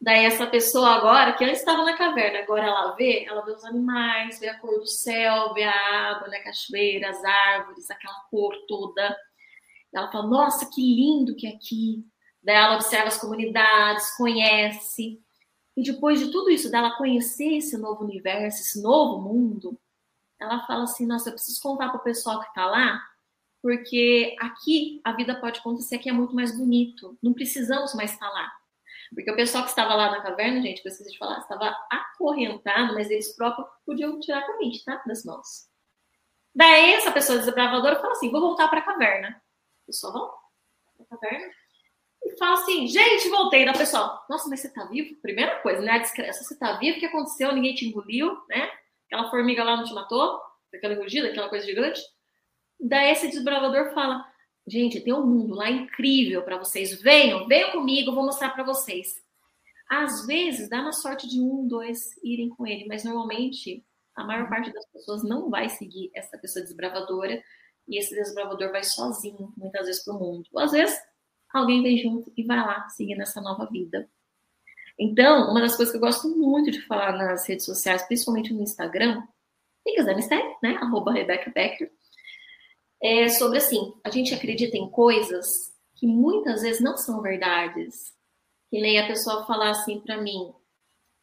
Daí, essa pessoa agora, que antes estava na caverna, agora ela vê, ela vê os animais, vê a cor do céu, vê a água, né, cachoeira, as árvores, aquela cor toda. Ela fala: Nossa, que lindo que é aqui dela observa as comunidades, conhece. E depois de tudo isso, dela conhecer esse novo universo, esse novo mundo, ela fala assim: Nossa, eu preciso contar para o pessoal que está lá, porque aqui a vida pode acontecer que é muito mais bonito. Não precisamos mais estar lá. Porque o pessoal que estava lá na caverna, gente, que eu esqueci de falar, estava acorrentado, mas eles próprios podiam tirar a corrente, tá? Das mãos. Daí essa pessoa desbravadora fala assim: vou voltar para a caverna. Pessoal volta para a caverna e fala assim, gente, voltei. Da pessoa, nossa, mas você tá vivo? Primeira coisa, né? A discreção, você tá vivo? O que aconteceu? Ninguém te engoliu, né? Aquela formiga lá não te matou? Aquela rugida, aquela coisa gigante? Daí esse desbravador fala, gente, tem um mundo lá incrível para vocês. Venham, venham comigo, eu vou mostrar para vocês. Às vezes dá na sorte de um, dois irem com ele, mas normalmente a maior parte das pessoas não vai seguir essa pessoa desbravadora e esse desbravador vai sozinho, muitas vezes, para o mundo. Ou às vezes alguém vem junto e vai lá seguir nessa nova vida. Então, uma das coisas que eu gosto muito de falar nas redes sociais, principalmente no Instagram, quem quiser me segue, né? Arroba Rebecca Becker, é sobre assim, a gente acredita em coisas que muitas vezes não são verdades. Que nem a pessoa falar assim para mim,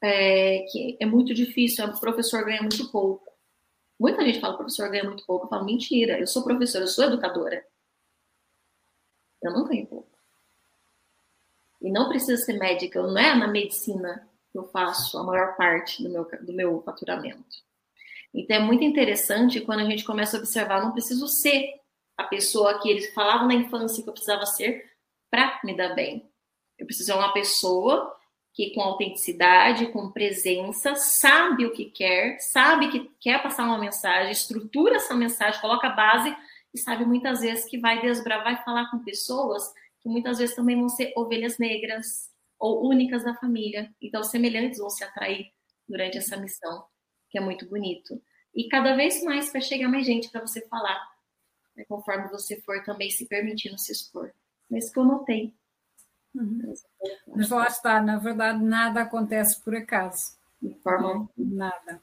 é, que é muito difícil, o professor ganha muito pouco. Muita gente fala, professor ganha muito pouco. Eu falo, mentira, eu sou professora, eu sou educadora. Eu não ganho pouco. E não precisa ser médica, não é na medicina que eu faço a maior parte do meu, do meu faturamento. Então é muito interessante quando a gente começa a observar, não preciso ser a pessoa que eles falavam na infância que eu precisava ser para me dar bem. Eu preciso ser uma pessoa que com autenticidade, com presença, sabe o que quer, sabe que quer passar uma mensagem, estrutura essa mensagem, coloca a base e sabe muitas vezes que vai desbravar e falar com pessoas que muitas vezes também vão ser ovelhas negras ou únicas da família. Então, semelhantes vão se atrair durante essa missão, que é muito bonito. E cada vez mais vai chegar mais gente para você falar, né, conforme você for também se permitindo se expor. É isso que eu notei. Uhum. Mas lá está, na verdade, nada acontece por acaso. De forma nada.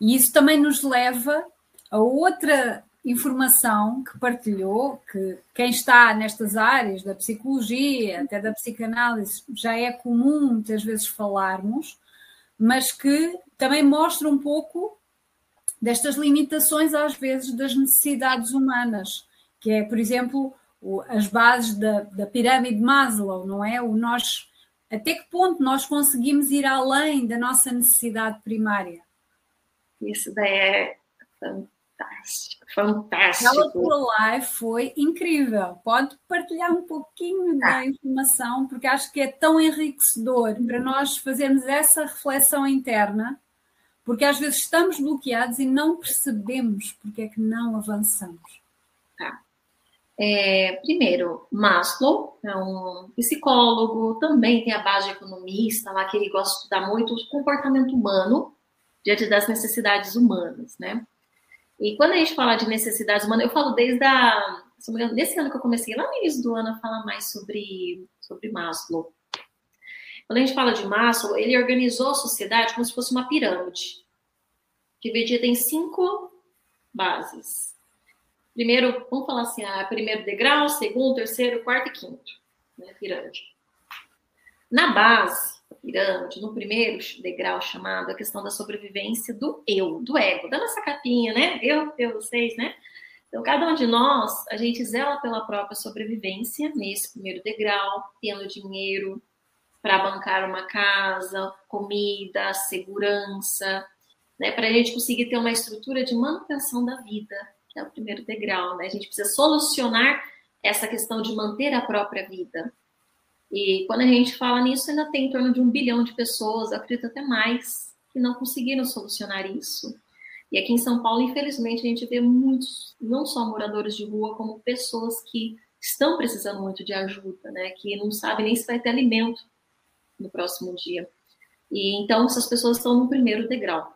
E isso também nos leva a outra informação que partilhou, que quem está nestas áreas da psicologia, até da psicanálise, já é comum muitas vezes falarmos, mas que também mostra um pouco destas limitações, às vezes, das necessidades humanas, que é, por exemplo, as bases da, da pirâmide de Maslow, não é? O nós, até que ponto nós conseguimos ir além da nossa necessidade primária? Isso daí é fantástico, fantástico. Aquela tua live foi incrível. Pode partilhar um pouquinho da ah. informação, porque acho que é tão enriquecedor para nós fazermos essa reflexão interna, porque às vezes estamos bloqueados e não percebemos porque é que não avançamos. Tá. É, primeiro, Maslow é um psicólogo, também tem a base de economista lá, que ele gosta de estudar muito o comportamento humano diante das necessidades humanas, né? E quando a gente fala de necessidades humanas, eu falo desde a. Desse ano que eu comecei, lá no início do ano, a falar mais sobre, sobre Maslow. Quando a gente fala de Maslow, ele organizou a sociedade como se fosse uma pirâmide. dividida em cinco bases. Primeiro, vamos falar assim, ah, primeiro degrau, segundo, terceiro, quarto e quinto, né, pirâmide. Na base pirâmide, no primeiro degrau chamado a questão da sobrevivência do eu, do ego, da nossa capinha, né? Eu, eu, vocês, né? Então, cada um de nós, a gente zela pela própria sobrevivência nesse primeiro degrau, tendo dinheiro para bancar uma casa, comida, segurança, né? Para a gente conseguir ter uma estrutura de manutenção da vida, que é o primeiro degrau, né? A gente precisa solucionar essa questão de manter a própria vida. E quando a gente fala nisso, ainda tem em torno de um bilhão de pessoas, acredito até mais, que não conseguiram solucionar isso. E aqui em São Paulo, infelizmente, a gente vê muitos, não só moradores de rua, como pessoas que estão precisando muito de ajuda, né? Que não sabem nem se vai ter alimento no próximo dia. E então essas pessoas estão no primeiro degrau.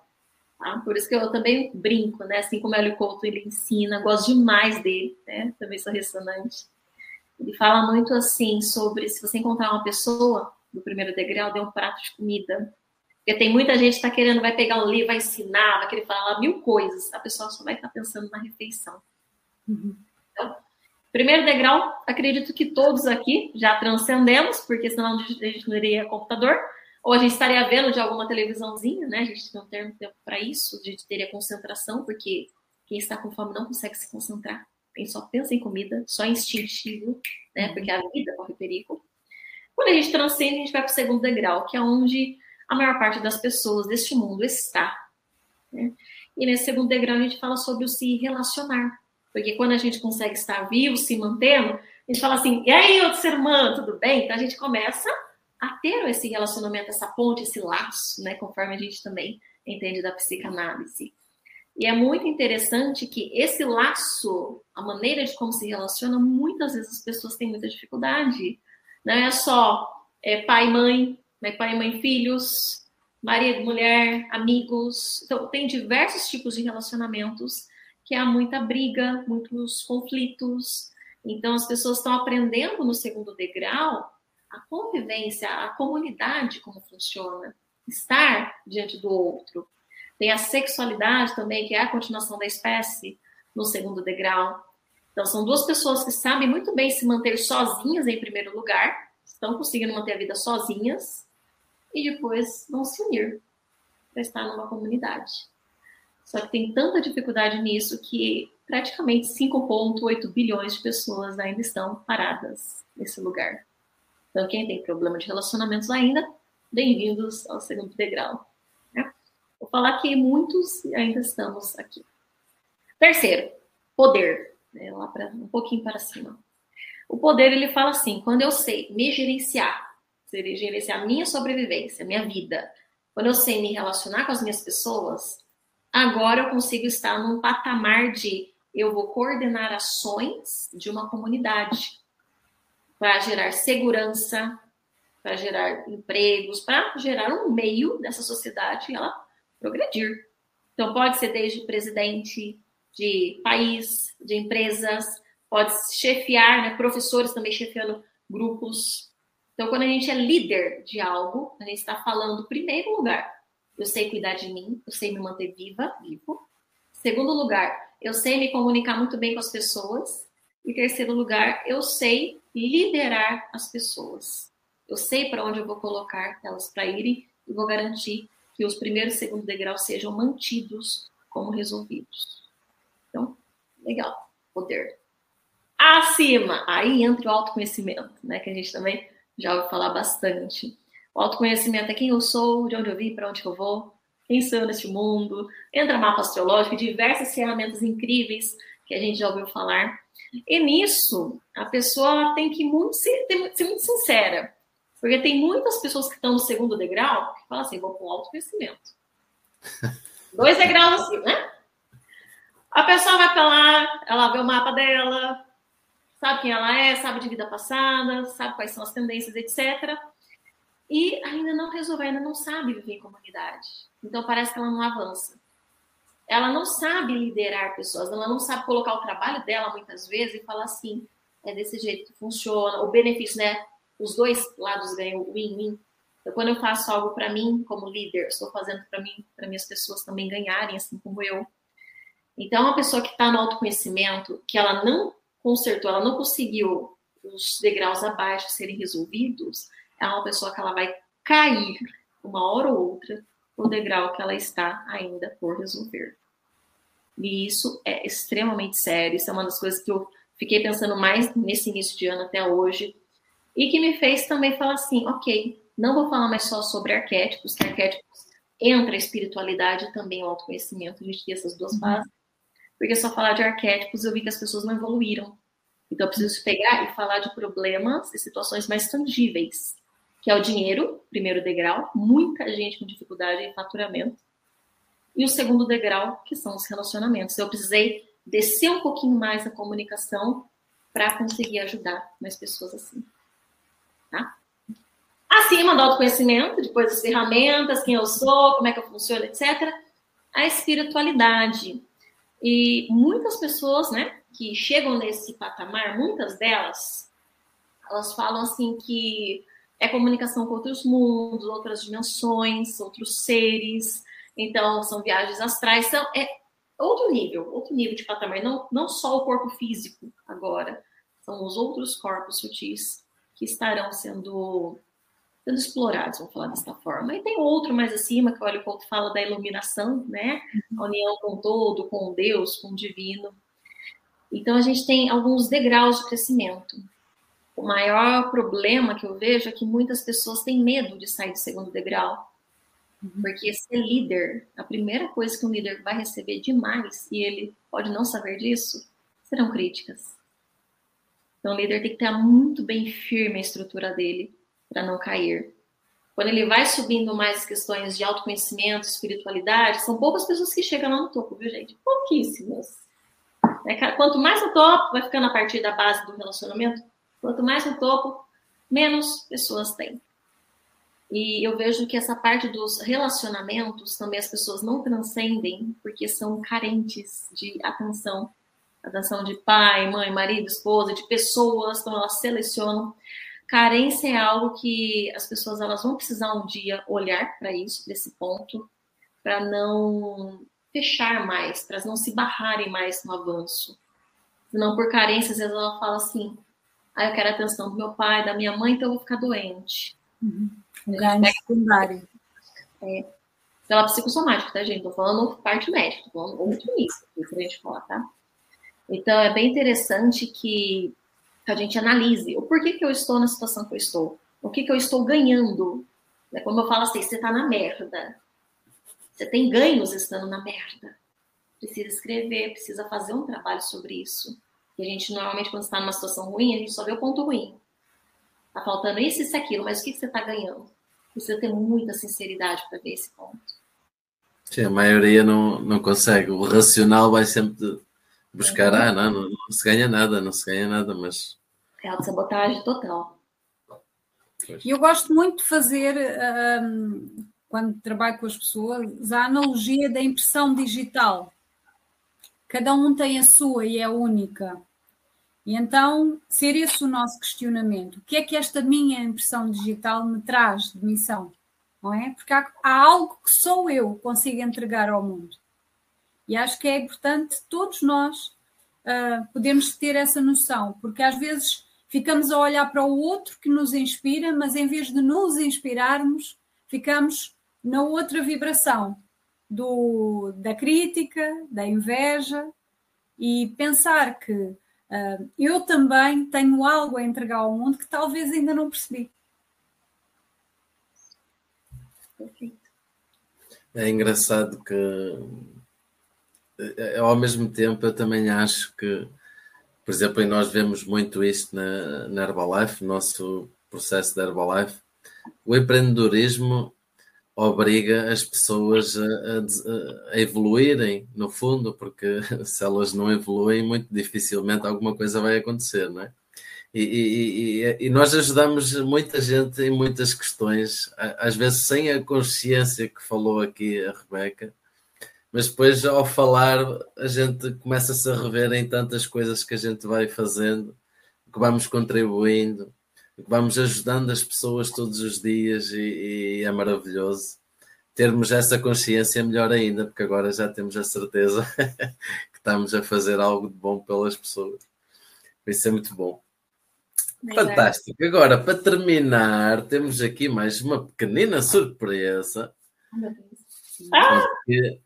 Tá? Por isso que eu também brinco, né? Assim como o Hélio Couto ele ensina, gosto demais dele, né? Também sou ressonante. Ele fala muito assim sobre se você encontrar uma pessoa do primeiro degrau, dê um prato de comida, porque tem muita gente que está querendo, vai pegar um livro, vai ensinar, vai querer falar mil coisas. A pessoa só vai estar pensando na refeição. Uhum. Então, primeiro degrau, acredito que todos aqui já transcendemos, porque senão a gente não iria computador, ou a gente estaria vendo de alguma televisãozinha, né? A gente não tem tempo para isso, a gente teria concentração, porque quem está com fome não consegue se concentrar. Quem só pensa em comida, só instintivo, né? Porque a vida corre perigo. Quando a gente transcende, a gente vai para o segundo degrau, que é onde a maior parte das pessoas deste mundo está. Né? E nesse segundo degrau a gente fala sobre o se relacionar. Porque quando a gente consegue estar vivo, se mantendo, a gente fala assim, e aí, outro ser humano, tudo bem? Então a gente começa a ter esse relacionamento, essa ponte, esse laço, né? Conforme a gente também entende da psicanálise. E é muito interessante que esse laço, a maneira de como se relaciona, muitas vezes as pessoas têm muita dificuldade. Não é só é, pai e mãe, né? pai, mãe, filhos, marido, mulher, amigos. Então, tem diversos tipos de relacionamentos que há muita briga, muitos conflitos. Então, as pessoas estão aprendendo no segundo degrau a convivência, a comunidade, como funciona, estar diante do outro. Tem a sexualidade também, que é a continuação da espécie, no segundo degrau. Então, são duas pessoas que sabem muito bem se manter sozinhas em primeiro lugar, estão conseguindo manter a vida sozinhas, e depois vão se unir para estar numa comunidade. Só que tem tanta dificuldade nisso que praticamente 5,8 bilhões de pessoas ainda estão paradas nesse lugar. Então, quem tem problema de relacionamentos ainda, bem-vindos ao segundo degrau. Vou falar que muitos ainda estamos aqui. Terceiro, poder. Né? Lá para um pouquinho para cima. O poder, ele fala assim: quando eu sei me gerenciar, gerenciar a minha sobrevivência, minha vida. Quando eu sei me relacionar com as minhas pessoas, agora eu consigo estar num patamar de eu vou coordenar ações de uma comunidade para gerar segurança, para gerar empregos, para gerar um meio dessa sociedade ela progredir. Então pode ser desde presidente de país, de empresas, pode chefiar, né, professores também chefiando grupos então, quando a gente é líder de algo, a gente está falando, primeiro lugar, eu sei cuidar de mim, eu sei me manter viva, vivo. Segundo lugar, eu sei me comunicar muito bem com as pessoas. E terceiro lugar, eu sei liderar as pessoas. Eu sei para onde eu vou colocar elas para irem e vou garantir que os primeiros e segundo degraus sejam mantidos como resolvidos. Então, legal, poder. Acima, aí entra o autoconhecimento, né? Que a gente também já ouvi falar bastante. O autoconhecimento é quem eu sou, de onde eu vim, para onde eu vou, quem sou eu neste mundo. Entra mapa astrológico, diversas ferramentas incríveis que a gente já ouviu falar. E nisso, a pessoa tem que muito, ser, ser muito sincera. Porque tem muitas pessoas que estão no segundo degrau que falam assim: vou para o autoconhecimento. (laughs) Dois degraus assim, né? A pessoa vai para lá, ela vê o mapa dela, sabe quem ela é, sabe de vida passada, sabe quais são as tendências, etc. E ainda não resolveu, ainda não sabe viver em comunidade. Então parece que ela não avança. Ela não sabe liderar pessoas, ela não sabe colocar o trabalho dela muitas vezes e falar assim, é desse jeito que funciona, o benefício, né? Os dois lados ganham win-win. Então, quando eu faço algo para mim, como líder, estou fazendo para mim, para minhas pessoas também ganharem, assim como eu. Então, uma pessoa que está no autoconhecimento, que ela não consertou, ela não conseguiu os degraus abaixo serem resolvidos, é uma pessoa que ela vai cair uma hora ou outra no degrau que ela está ainda por resolver. E isso é extremamente sério, isso é uma das coisas que eu fiquei pensando mais nesse início de ano até hoje, e que me fez também falar assim, ok, não vou falar mais só sobre arquétipos, que arquétipos entra a espiritualidade e também o autoconhecimento, a gente tem essas duas bases, uhum. porque só falar de arquétipos eu vi que as pessoas não evoluíram. Então eu preciso pegar e falar de problemas e situações mais tangíveis, que é o dinheiro, primeiro degrau, muita gente com dificuldade em faturamento, e o segundo degrau, que são os relacionamentos. Eu precisei descer um pouquinho mais a comunicação para conseguir ajudar mais pessoas assim. Tá? Acima do autoconhecimento, depois as ferramentas, quem eu sou, como é que eu funciono, etc. A espiritualidade. E muitas pessoas, né, que chegam nesse patamar, muitas delas, elas falam assim que é comunicação com outros mundos, outras dimensões, outros seres, então, são viagens astrais, são, é outro nível, outro nível de patamar. Não, não só o corpo físico agora, são os outros corpos sutis que estarão sendo, sendo explorados, vamos falar desta forma. E tem outro mais acima, que olha o ponto fala da iluminação, né? A união com todo, com Deus, com o divino. Então, a gente tem alguns degraus de crescimento. O maior problema que eu vejo é que muitas pessoas têm medo de sair do segundo degrau. Porque ser líder, a primeira coisa que um líder vai receber demais, e ele pode não saber disso, serão críticas. Então, o líder tem que estar muito bem firme a estrutura dele para não cair. Quando ele vai subindo mais questões de autoconhecimento, espiritualidade, são poucas pessoas que chegam lá no topo, viu, gente? Pouquíssimas. É, quanto mais no topo, vai ficando a partir da base do relacionamento, quanto mais no topo, menos pessoas tem. E eu vejo que essa parte dos relacionamentos também as pessoas não transcendem porque são carentes de atenção. Atenção de pai, mãe, marido, esposa, de pessoas, então elas selecionam. Carência é algo que as pessoas elas vão precisar um dia olhar para isso, para esse ponto, para não fechar mais, para não se barrarem mais no avanço. Senão, por carência, às vezes ela fala assim: ah, eu quero a atenção do meu pai, da minha mãe, então eu vou ficar doente. Uhum. Um ganho secundário. É, pela psicossomática, tá, gente? Tô falando parte médica, tô falando outro nível aqui pra gente falar, tá? Então, é bem interessante que a gente analise o porquê que eu estou na situação que eu estou. O que que eu estou ganhando. É como eu falo assim, você tá na merda. Você tem ganhos estando na merda. Precisa escrever, precisa fazer um trabalho sobre isso. E a gente, normalmente, quando está numa situação ruim, a gente só vê o ponto ruim. Tá faltando isso, isso aquilo, mas o que, que você está ganhando? Precisa ter muita sinceridade para ver esse ponto. Sim, a maioria não, não consegue. O racional vai sempre buscar, uhum. ah, não, não, não, se ganha nada, não se ganha nada, mas. É auto-sabotagem total. E eu gosto muito de fazer, um, quando trabalho com as pessoas, a analogia da impressão digital. Cada um tem a sua e é única. E então, ser esse o nosso questionamento. O que é que esta minha impressão digital me traz de missão? Não é? Porque há, há algo que só eu consigo entregar ao mundo. E acho que é importante todos nós uh, podemos ter essa noção, porque às vezes ficamos a olhar para o outro que nos inspira, mas em vez de nos inspirarmos, ficamos na outra vibração do, da crítica, da inveja e pensar que Uh, eu também tenho algo a entregar ao mundo que talvez ainda não percebi. É engraçado que eh, ao mesmo tempo eu também acho que, por exemplo, e nós vemos muito isto na, na Herbalife, nosso processo da Herbalife, o empreendedorismo obriga as pessoas a, a, a, evoluírem, no fundo, porque (laughs) se elas não evoluem, muito dificilmente alguma coisa vai acontecer, não é? E, e, e, nós ajudamos muita gente em muitas questões, às vezes sem a consciência que falou aqui a Rebeca, mas depois ao falar a gente começa-se a rever em tantas coisas que a gente vai fazendo, que vamos contribuindo, vamos ajudando as pessoas todos os dias e, e é maravilhoso termos essa consciência melhor ainda, porque agora já temos a certeza (laughs) que estamos a fazer algo de bom pelas pessoas. Isso é muito bom. Fantástico. Agora, para terminar, temos aqui mais uma pequenina surpresa. Ah! Que,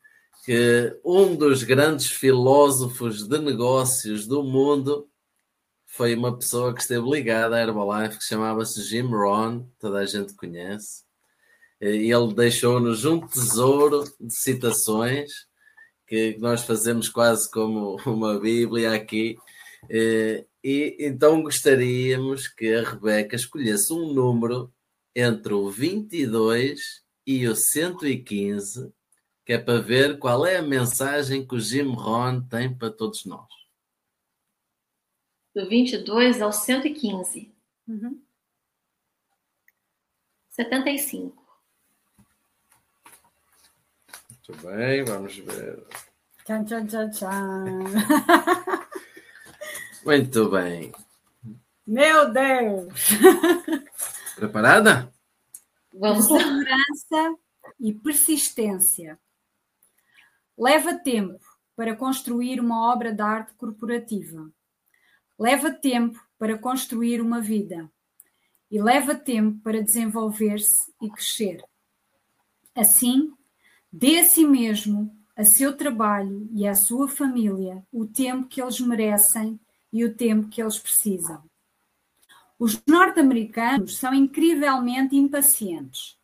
que um dos grandes filósofos de negócios do mundo foi uma pessoa que esteve ligada à Herbalife que chamava-se Jim Rohn, toda a gente conhece. E ele deixou-nos um tesouro de citações que nós fazemos quase como uma Bíblia aqui. E então gostaríamos que a Rebeca escolhesse um número entre o 22 e o 115, que é para ver qual é a mensagem que o Jim Rohn tem para todos nós do 22 ao 115. Uhum. 75. Muito bem, vamos ver. Tchan, tchan, tchan, tchan. (laughs) Muito bem. Meu Deus! Preparada? Vamos. Segurança e persistência. Leva tempo para construir uma obra de arte corporativa Leva tempo para construir uma vida e leva tempo para desenvolver-se e crescer. Assim, dê a si mesmo, a seu trabalho e à sua família o tempo que eles merecem e o tempo que eles precisam. Os norte-americanos são incrivelmente impacientes.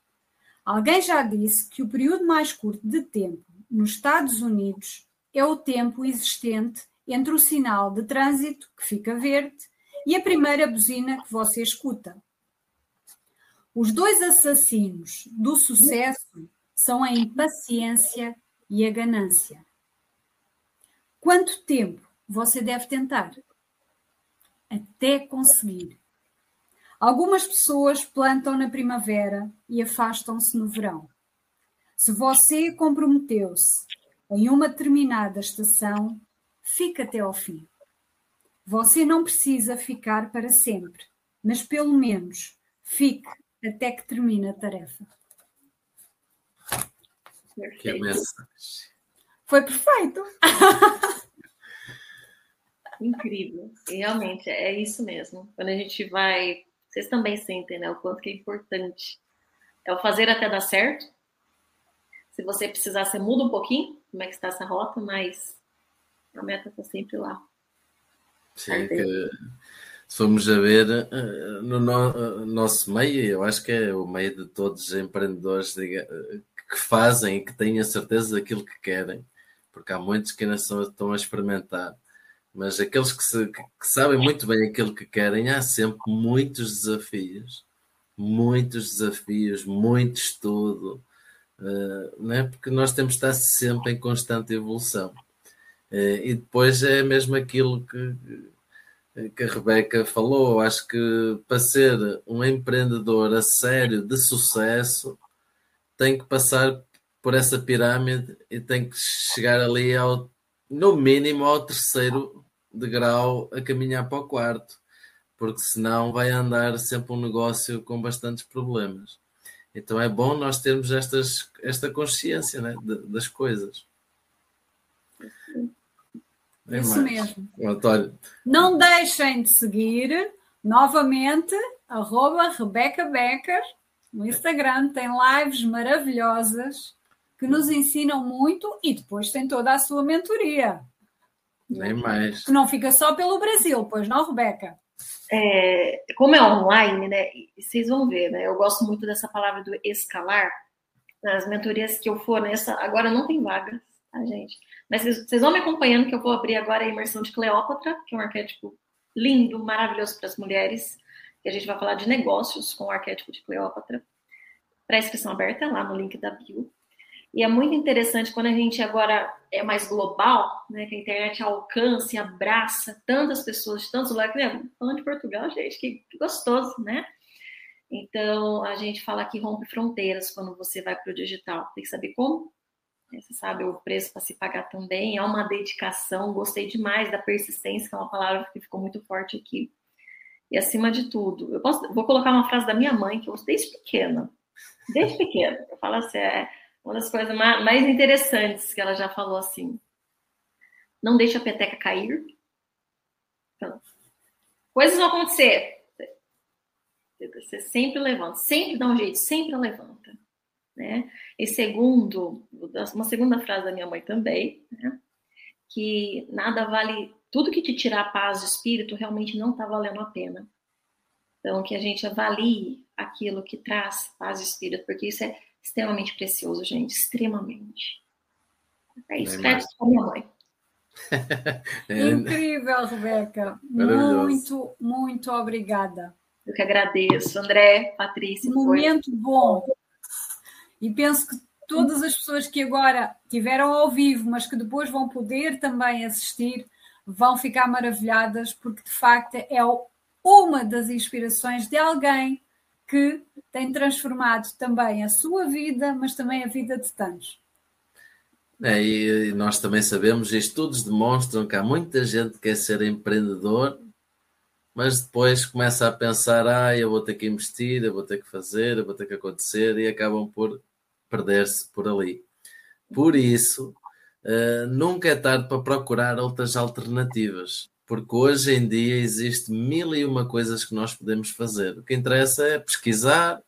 Alguém já disse que o período mais curto de tempo nos Estados Unidos é o tempo existente entre o sinal de trânsito, que fica verde, e a primeira buzina que você escuta. Os dois assassinos do sucesso são a impaciência e a ganância. Quanto tempo você deve tentar? Até conseguir. Algumas pessoas plantam na primavera e afastam-se no verão. Se você comprometeu-se em uma determinada estação, fica até ao fim. Você não precisa ficar para sempre, mas pelo menos fique até que termine a tarefa. Que Foi perfeito. (laughs) Incrível. realmente, é isso mesmo. Quando a gente vai. Vocês também sentem, né? O quanto que é importante. É o fazer até dar certo. Se você precisar, você muda um pouquinho como é que está essa rota, mas a meta está sempre lá. Sim, que, se formos a ver eh, no, no, nosso meio, eu acho que é o meio de todos os empreendedores diga, que fazem e que têm a certeza daquilo que querem, porque há muitos que ainda estão a experimentar, mas aqueles que, se, que sabem muito bem aquilo que querem, há sempre muitos desafios, muitos desafios, muito estudo, uh, né? porque nós temos de estar sempre em constante evolução. Eh, e depois é mesmo aquilo que, que a Rebeca falou. Acho que para ser um empreendedor a sério de sucesso, tem que passar por essa pirâmide e tem que chegar ali ao, no mínimo ao terceiro degrau a caminhar para o quarto, porque senão vai andar sempre um negócio com bastantes problemas. Então é bom nós termos estas, esta consciência né, das coisas. É Isso mesmo. Antônio. Não deixem de seguir novamente arroba Rebeca Becker no Instagram. Tem lives maravilhosas que nos ensinam muito e depois tem toda a sua mentoria. Nem mais. Que não fica só pelo Brasil, pois não, Rebeca? É, como é online, né? Vocês vão ver, né? Eu gosto muito dessa palavra do escalar. Nas mentorias que eu for nessa, agora não tem vagas, tá, gente? Mas vocês vão me acompanhando que eu vou abrir agora a imersão de Cleópatra, que é um arquétipo lindo, maravilhoso para as mulheres. E a gente vai falar de negócios com o arquétipo de Cleópatra. Pré-inscrição aberta lá no link da bio. E é muito interessante quando a gente agora é mais global, né, que a internet alcança e abraça tantas pessoas de tantos lugares. Né? Falando de Portugal, gente, que, que gostoso, né? Então, a gente fala que rompe fronteiras quando você vai para o digital. Tem que saber como? Você sabe o preço para se pagar também, é uma dedicação. Gostei demais da persistência, que é uma palavra que ficou muito forte aqui. E acima de tudo, eu posso, vou colocar uma frase da minha mãe que eu desde pequena, desde pequena, eu falo assim, é uma das coisas mais interessantes que ela já falou assim. Não deixe a peteca cair. Então, coisas vão acontecer. Você sempre levanta, sempre dá um jeito, sempre levanta. Né? E segundo, uma segunda frase da minha mãe também, né? que nada vale, tudo que te tirar a paz de espírito realmente não está valendo a pena. Então, que a gente avalie aquilo que traz paz de espírito, porque isso é extremamente precioso, gente, extremamente. É isso, é a minha mãe. (laughs) É. Incrível, Rebeca. Muito, muito obrigada. Eu que agradeço, André, Patrícia. Momento foi... bom. E penso que todas as pessoas que agora tiveram ao vivo, mas que depois vão poder também assistir, vão ficar maravilhadas, porque de facto é uma das inspirações de alguém que tem transformado também a sua vida, mas também a vida de tantos. É, e nós também sabemos, estudos demonstram que há muita gente que quer ser empreendedor, mas depois começa a pensar: ah, eu vou ter que investir, eu vou ter que fazer, eu vou ter que acontecer, e acabam por perder-se por ali. Por isso, uh, nunca é tarde para procurar outras alternativas, porque hoje em dia existe mil e uma coisas que nós podemos fazer. O que interessa é pesquisar,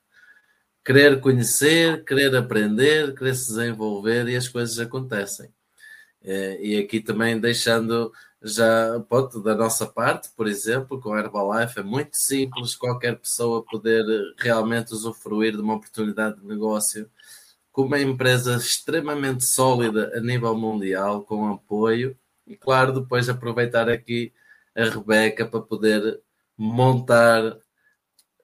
querer conhecer, querer aprender, querer se desenvolver e as coisas acontecem. É, e aqui também deixando já ponto da nossa parte, por exemplo, com a Herbalife é muito simples qualquer pessoa poder realmente usufruir de uma oportunidade de negócio com uma empresa extremamente sólida a nível mundial, com apoio, e claro, depois aproveitar aqui a Rebeca para poder montar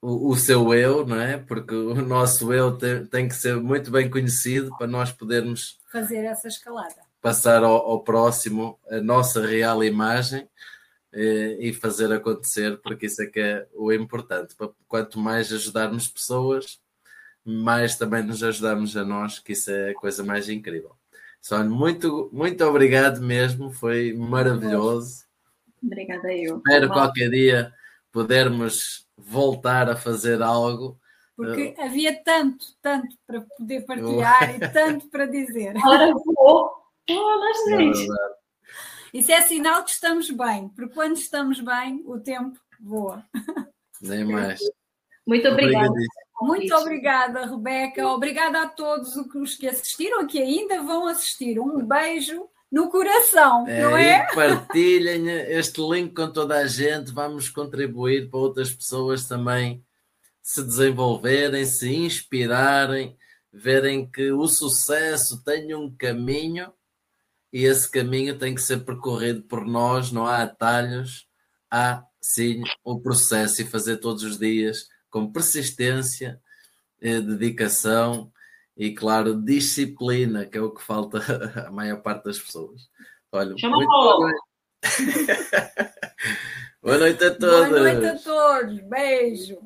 o, o, seu eu, não é? Porque o nosso eu tem, tem, que ser muito bem conhecido para nós podermos fazer essa escalada, passar ao, ao próximo a nossa real imagem eh, e fazer acontecer, porque isso é que é o importante. Quanto mais ajudarmos pessoas, mais também nos ajudamos a nós, que isso é a coisa mais incrível. Só muito, muito obrigado mesmo, foi maravilhoso. Obrigada eu. Espero qualquer dia podermos voltar a fazer algo. Porque uh, havia tanto, tanto para poder partilhar e (laughs) tanto para dizer. Ora, vou. Oh, gente. Isso é sinal que estamos bem, porque quando estamos bem, o tempo voa. Nem mais. Muito obrigada. Muito obrigada, Rebeca. Obrigada a todos os que assistiram e que ainda vão assistir. Um beijo no coração, é, não é? partilhem este link com toda a gente, vamos contribuir para outras pessoas também se desenvolverem, se inspirarem, verem que o sucesso tem um caminho e esse caminho tem que ser percorrido por nós, não há atalhos, há sim o processo e fazer todos os dias com persistência, eh, dedicação e, claro, disciplina, que é o que falta (laughs) à maior parte das pessoas. Olha, Chama muito boa noite. (laughs) boa noite a todos. Boa noite a todos. Beijo.